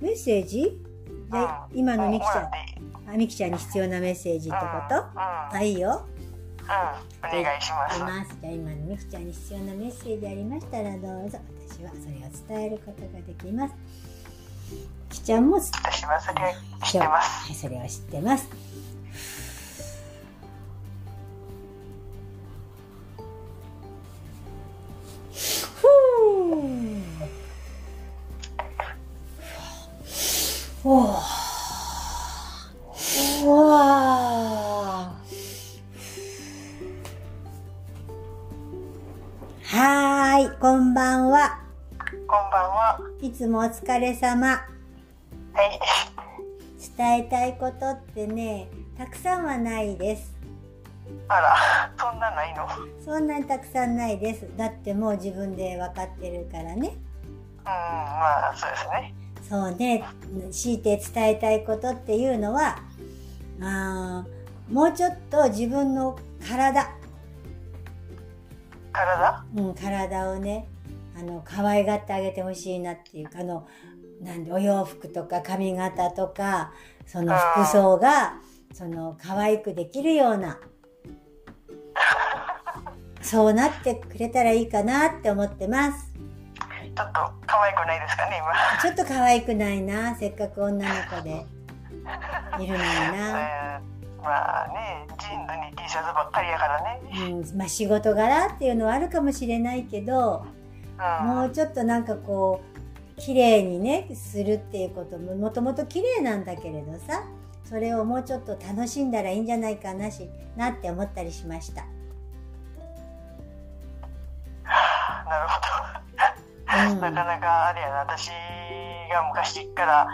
メッセージ？で、うん。今のみきちゃん。うん。あみきちゃんに必要なメッセージってこと、うん。あいいよ。うん、お願いします。じゃあ今のみきちゃんに必要なメッセージありましたらどうぞ。私はそれを伝えることができます。きちゃんも知私はそれを知ってます。はいそれを知ってますはーい、こんばんは。こんばんは。いつもお疲れ様。はい。伝えたいことってね、たくさんはないです。あら、そんなないの？うん、そんなにたくさんないです。だってもう自分で分かってるからね。まあ、そうですね。そうね、強いて伝えたいことっていうのは、あーもうちょっと自分の体、体？うん、体をね、あの、可愛がってあげてほしいなっていうか、あの、なんで、お洋服とか髪型とか、その服装が、その、可愛くできるような、そうなってくれたらいいかなって思ってます。ちょっと可愛くないですかね、今。ちょっと可愛くないな、せっかく女の子でいるのにな。えーまあね、ジーンズに T シャツばっかりやからね。うん、まあ仕事柄っていうのはあるかもしれないけど、うん。もうちょっとなんかこう綺麗にねするっていうことももともと綺麗なんだけれどさそれをもうちょっと楽しんだらいいんじゃないかなしなって思ったりしました。なるほど。うんなかなかあれやな、私が昔から、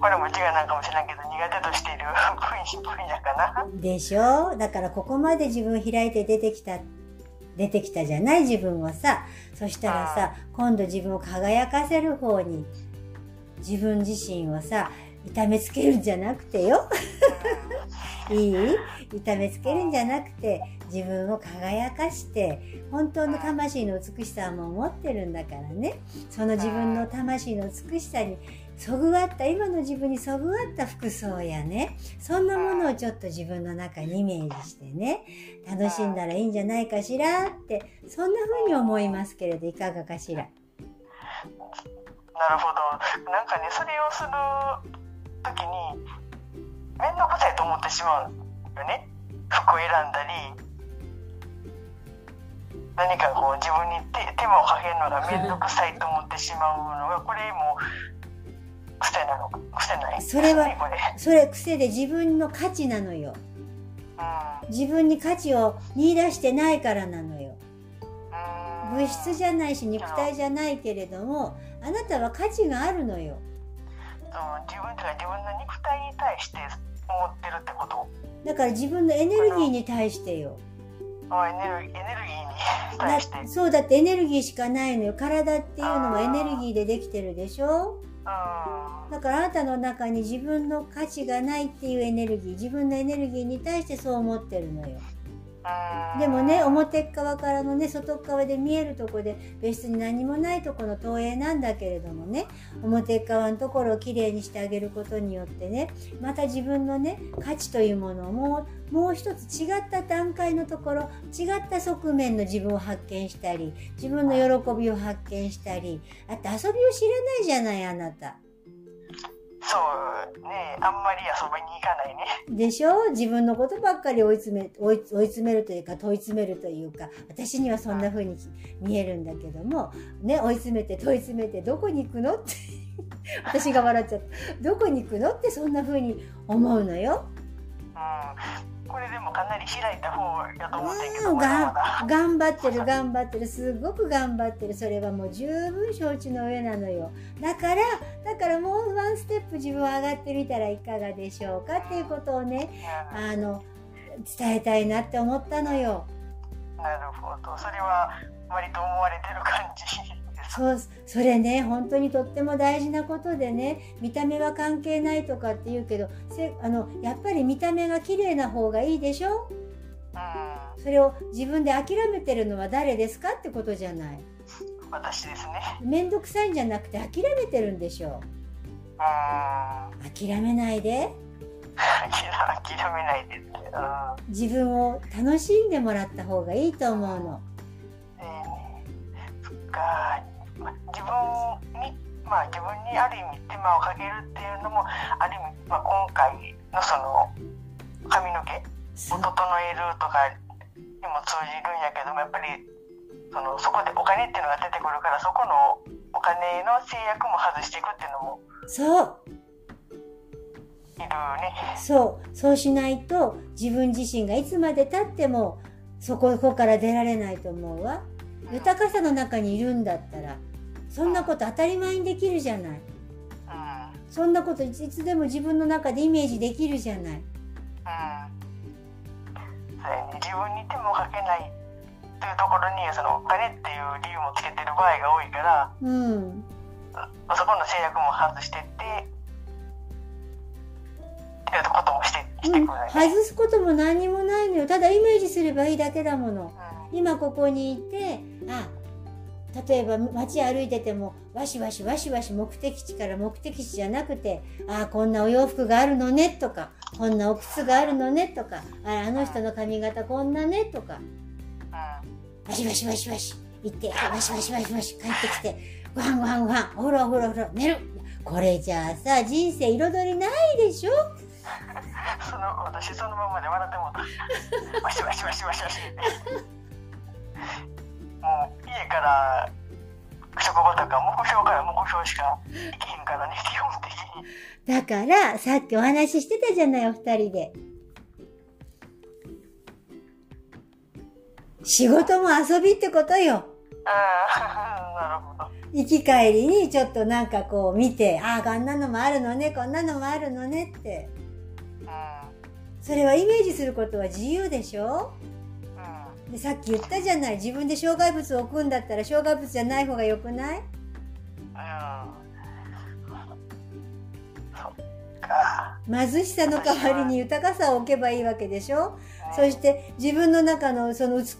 これも違いなんかもしれないけど、苦手としている分野かな。でしょ？だからここまで自分開いて出てきた出てきたじゃない自分をさそしたらさ今度自分を輝かせる方に自分自身をさ痛めつけるんじゃなくてよ。いい？痛めつけるんじゃなくて自分を輝かして本当の魂の美しさも持ってるんだからね。その自分の魂の美しさにそぐわった今の自分にそぐわった服装やねそんなものをちょっと自分の中にイメージしてね楽しんだらいいんじゃないかしらってそんな風に思いますけれどいかがかしら？なるほど。なんかね、それをするときに、面倒くさいと思ってしまうよね。服を選んだり、何かこう自分に手手間をかけるのが面倒くさいと思ってしまうのが、これも癖なのか、癖ない。それは。それ癖で自分の価値なのよ。うん。自分に価値を見出してないからなのよ。うん。物質じゃないし肉体じゃないけれどもあなたは価値があるのよ。そう自分自分の肉体に対して思ってるってこと。だから自分のエネルギーに対してよ。あエネルエネルギーにだ対して。そうだってエネルギーしかないのよ。体っていうのはエネルギーでできてるでしょ。うんだからあなたの中に自分の価値がないっていうエネルギー自分のエネルギーに対してそう思ってるのよ。でもね表側からのね外側で見えるとこで別室に何もないとこの投影なんだけれどもね表側のところをきれいにしてあげることによってねまた自分のね価値というものをもうもう一つ違った段階のところ違った側面の自分を発見したり自分の喜びを発見したりあと遊びを知らないじゃないあなた。そうねあんまり遊びに行かないね。でしょ？自分のことばっかり追い詰め追い追い詰めるというか問い詰めるというか私にはそんな風に見えるんだけどもね追い詰めて問い詰めてどこに行くの？って 私が笑っちゃったどこに行くの？ってそんな風に思うのよ。うんこれでもかなり開いた方やと思ってんけうんどまだまがだ。頑張ってる頑張ってる。すごく頑張ってる。それはもう十分承知の上なのよ。だからだからもうワンステップ自分を上がってみたらいかがでしょうかっていうことをねうんあの伝えたいなって思ったのよ。なるほど。それは割と思われてる感じそうそれね本当にとっても大事なことでね見た目は関係ないとかって言うけどせあのやっぱり見た目が綺麗な方がいいでしょ？うん。それを自分で諦めてるのは誰ですかってことじゃない？私ですね。めんどくさいんじゃなくて諦めてるんでしょ？う諦めないで。諦諦めないで自分を楽しんでもらった方がいいと思うの。えーそっか、まあ、自分にまあ自分にある意味手間をかけるっていうのもある意味、まあ、今回のその髪の毛を整えるとかにも通じるんやけどもやっぱりそのそこでお金っていうのが出てくるからそこのお金の制約も外していくっていうのもそう。いるね。そう。そうしないと自分自身がいつまでたってもそこから出られないと思うわ。豊かさの中にいるんだったらそんなこと当たり前にできるじゃない。うんそんなこといつでも自分の中でイメージできるじゃない。うん。そうやね、自分に手もかけないというところにそのお金っていう理由もつけてる場合が多いからうん。そこの制約も外してってっていうこともしてしてうん、くるね、外すことも何にもないのよ。ただイメージすればいいだけだもの。うん。今ここにいてあ例えば街歩いててもわしわしわしわし目的地から目的地じゃなくてあこんなお洋服があるのねとかこんなお靴があるのねとかああの人の髪型こんなねとか。うんわしわしわしわし行ってわしわしわしわし帰ってきてご飯ご飯ご飯お風呂お風呂お風呂寝る。これじゃあさ人生彩りないでしょ？その私そのままで笑ってもわしわしわしわしわしもう家から職場とか目標から目標しか行けへんからね基本的に。だからさっきお話ししてたじゃないお二人で。仕事も遊びってことよ。ああなるほど行き帰りにちょっとなんかこう見てああこんなのもあるのねこんなのもあるのねって。うん。それはイメージすることは自由でしょ？うんでさっき言ったじゃない。自分で障害物を置くんだったら障害物じゃない方がよくない？うんそっか。貧しさの代わりに豊かさを置けばいいわけでしょ？そして自分の中のその美し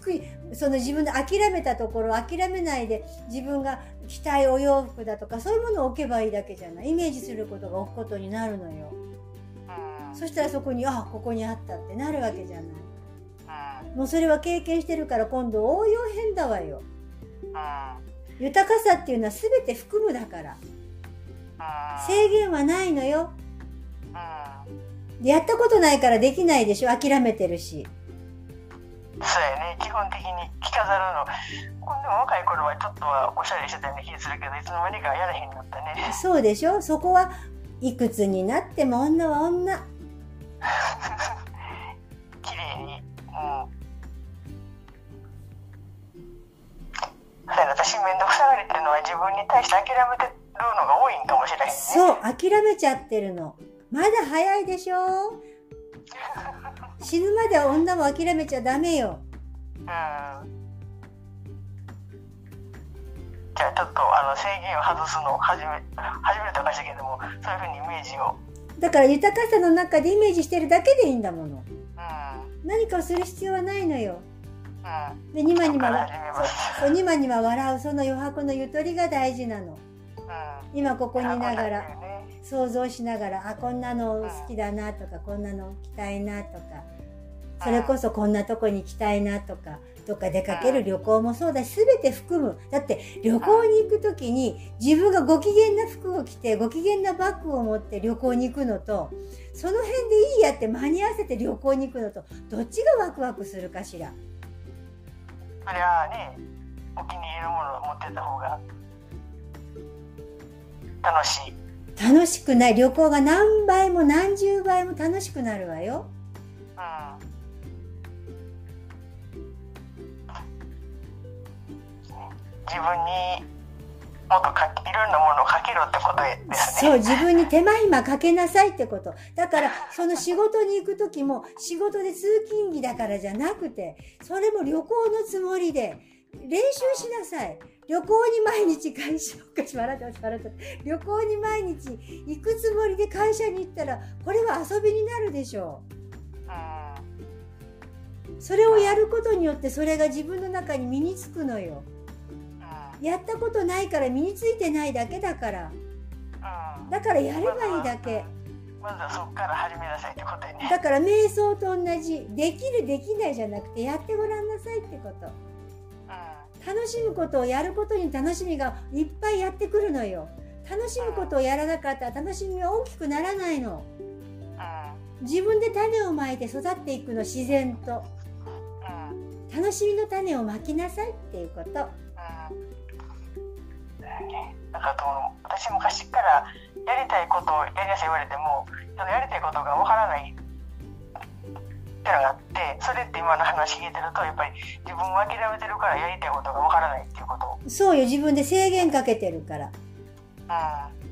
いその自分で諦めたところを諦めないで自分が着たいお洋服だとかそういうものを置けばいいだけじゃない。イメージすることが置くことになるのよ。うん。そしたらそこにあここにあったってなるわけじゃない。うんもうそれは経験してるから今度応用編だわよ。うん。豊かさっていうのは全て含むだから。うん。制限はないのよ。やったことないからできないでしょ。諦めてるし。そうやね。基本的に着飾るの。ほんでも若い頃はちょっとはおしゃれしてたような気がするけどいつの間にかやらへんになったね。そうでしょ。そこはいくつになっても女は女 私面倒くさがりっていうのは自分に対して諦めてるのが多いんかもしれへんね。そう諦めちゃってるの。まだ早いでしょ。死ぬまでは女も諦めちゃダメよ。うん。じゃあちょっとあの制限を外すのを始め始めるとおかしいけどもそういうふうにイメージを。だから豊かさの中でイメージしてるだけでいいんだもの。うん。何かをする必要はないのよ。うんでニマニマわそうニマニマ笑うその余白のゆとりが大事なの。うん。今ここにいながら想像しながらあこんなの好きだなとかこんなの着たいなとかそれこそこんなとこに行きたいなとかどっか出かける旅行もそうだし全て含む。だって旅行に行く時に自分がご機嫌な服を着てご機嫌なバッグを持って旅行に行くのとその辺でいいやって間に合わせて旅行に行くのとどっちがワクワクするかしらそりゃあねお気に入りのものを持ってた方が楽しい。楽しくない旅行が何倍も何十倍も楽しくなるわよ。うん。自分にもっとかいろんなものをかけろってことですね。そう、自分に手間暇かけなさいってこと。だから、その仕事に行く時も、仕事で通勤着だからじゃなくて、それも旅行のつもりで、練習しなさい。旅行に毎日会社、おかしい笑ってます、笑ってます旅行に毎日行くつもりで会社に行ったら、これは遊びになるでしょうんう。それをやることによって、それが自分の中に身につくのよ。うんやったことないから身についてないだけだから。うん。だからやればいいだけ。まずはそこから始めなさいってことやね。だから瞑想と同じ。できるできないじゃなくてやってごらんなさいってこと。う楽しむことをやることに楽しみがいっぱいやってくるのよ。楽しむことをやらなかったら楽しみは大きくならないの。んうん。自分で種をまいて育っていくの自然と。うん。楽しみの種をまきなさいっていうことなんかと私昔からやりたいことをやりなさい言われてもそのやりたいことがわからない。っていうのがあってそれって今の話聞いてるとやっぱり自分を諦めてるからやりたいことがわからないっていうこと。そうよ自分で制限かけてるから。うん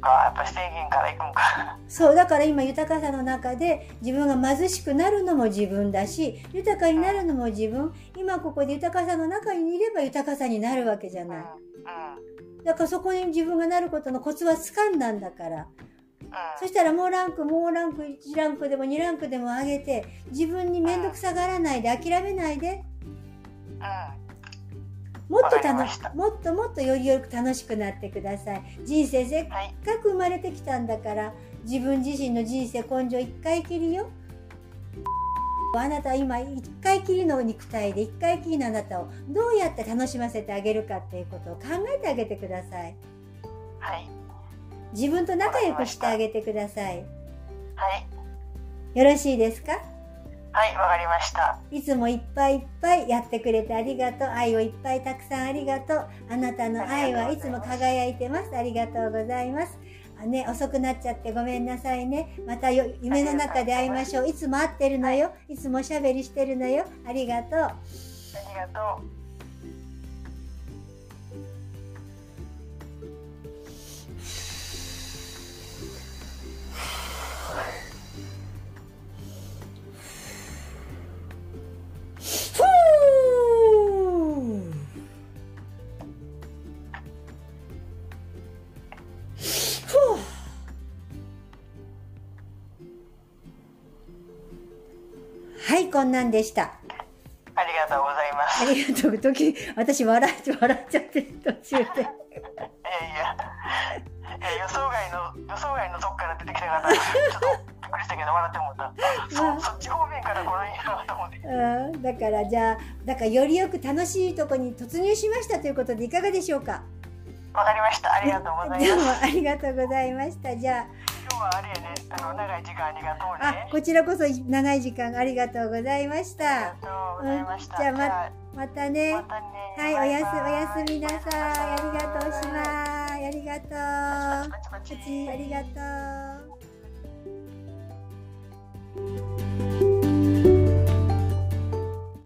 かやっぱり制限からいくんか。そうだから今豊かさの中で自分が貧しくなるのも自分だし豊かになるのも自分。今ここで豊かさの中にいれば豊かさになるわけじゃうんない。うんだからそこに自分がなることのコツは掴んだんだから。うん。そしたらもうランクもうランク1ランクでも2ランクでも上げて自分に面倒くさがらないで諦めないで。うんもっと楽した。もっともっとよりよく楽しくなってください。人生せっはい。かく生まれてきたんだから自分自身の人生根性一回きりよ。あなたは今一回きりの肉体で一回きりのあなたをどうやって楽しませてあげるかっていうことを考えてあげてください。はい。自分と仲良くしてあげてください。はい。よろしいですか？はいわかりました。いつもいっぱいいっぱいやってくれてありがとう。愛をいっぱいたくさんありがとう。あなたの愛はいつも輝いてます。ありがとうございます。あね遅くなっちゃってごめんなさいね。またよ夢の中で会いましょう。いつも会ってるのよ。いつもおしゃべりしてるのよ。ありがとう。ありがとうこんなんでした。ありがとうございます。ありがとう。時私笑っちゃ笑っちゃって途中で。いやいや。予想外の予想外のとこから出てきたからちょっとびっくりしたけど笑ってもうた。まあ。そそっち方面から来るんやなと思って。うんだからじゃあだからよりよく楽しいとこに突入しましたということでいかがでしょうか？わかりました。ありがとうございどうます。もありがとうございました。じゃあ今日はあれやね、あの長い時間ありがとうね。こちらこそ長い時間ありがとうございました。うん、じゃままたね。またねはい、おやすおやすみなさい。ありがとうしまありがとう。ありがとう。